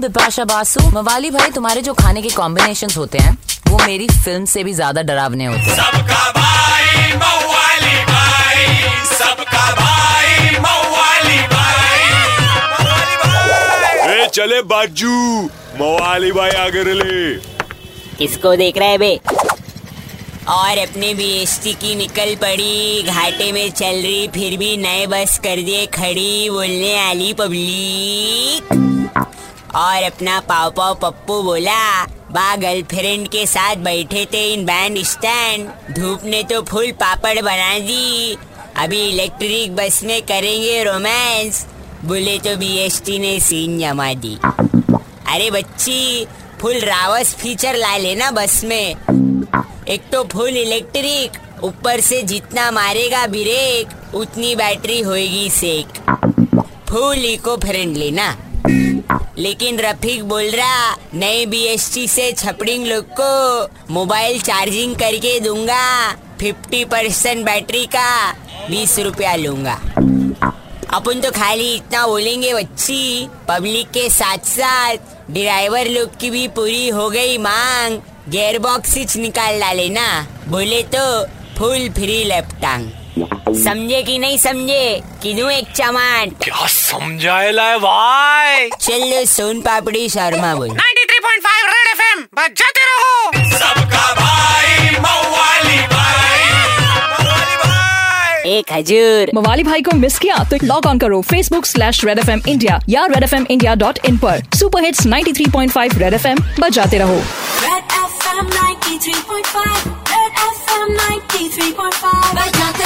बिपाशा बासु मवाली भाई तुम्हारे जो खाने के कॉम्बिनेशन होते हैं वो मेरी फ़िल्म से भी ज़्यादा डरावने होते हैं। सबका भाई मवाली भाई सबका भाई मवाली भाई। ए चले बाजू मवाली भाई आगे ले किसको देख रहा है बे? और अपने बीएसटी की निकल पड़ी घाटे में चल रही फिर भी नए बस कर दिए खड़ी बोलने आली पब्लिक। और अपना पाव पाव पप्पू बोला बा गर्लफ्रेंड के साथ बैठे थे इन बैंड स्टैंड धूप ने तो फुल पापड़ बना दी। अभी इलेक्ट्रिक बस में करेंगे रोमांस बोले तो बीएसटी ने सीन जमा दी। अरे बच्ची, फुल रावस फीचर ला लेना बस में। एक तो फुल इलेक्ट्रिक ऊपर से जितना मारेगा ब्रेक उतनी बैटरी होएगी सेक फुल इको फ्रेंडली ना? लेकिन रफीक बोल रहा नए बीएसटी से छपड़िंग लोग को मोबाइल चार्जिंग करके दूँगा। 50 परसेंट बैटरी का बीस रुपया लूँगा। अपन तो खाली इतना बोलेंगे, बच्ची। पब्लिक के साथ साथ ड्राइवर लोग की भी पूरी हो गई मांग। गेयर बॉक्स निकाल डाले ना। बोले तो फुल फ्री लेफ्टांग समझे कि नहीं समझे? किनू एक चमान? क्या समझाएला है भाई? चलो सोन पापड़ी शर्मा बोल। 93.5 रेड एफएम बजाते रहो। सबका भाई मवाली भाई। मवाली भाई। एक हजूर। मवाली भाई को मिस किया तो लॉग ऑन करो Facebook slash Red FM India India या Red FM India dot in इन पर। सुपर हिट्स 93.5 रेड एफ़ एम बजाते रहो। Red FM 93.5 Red FM 93.5 बजाते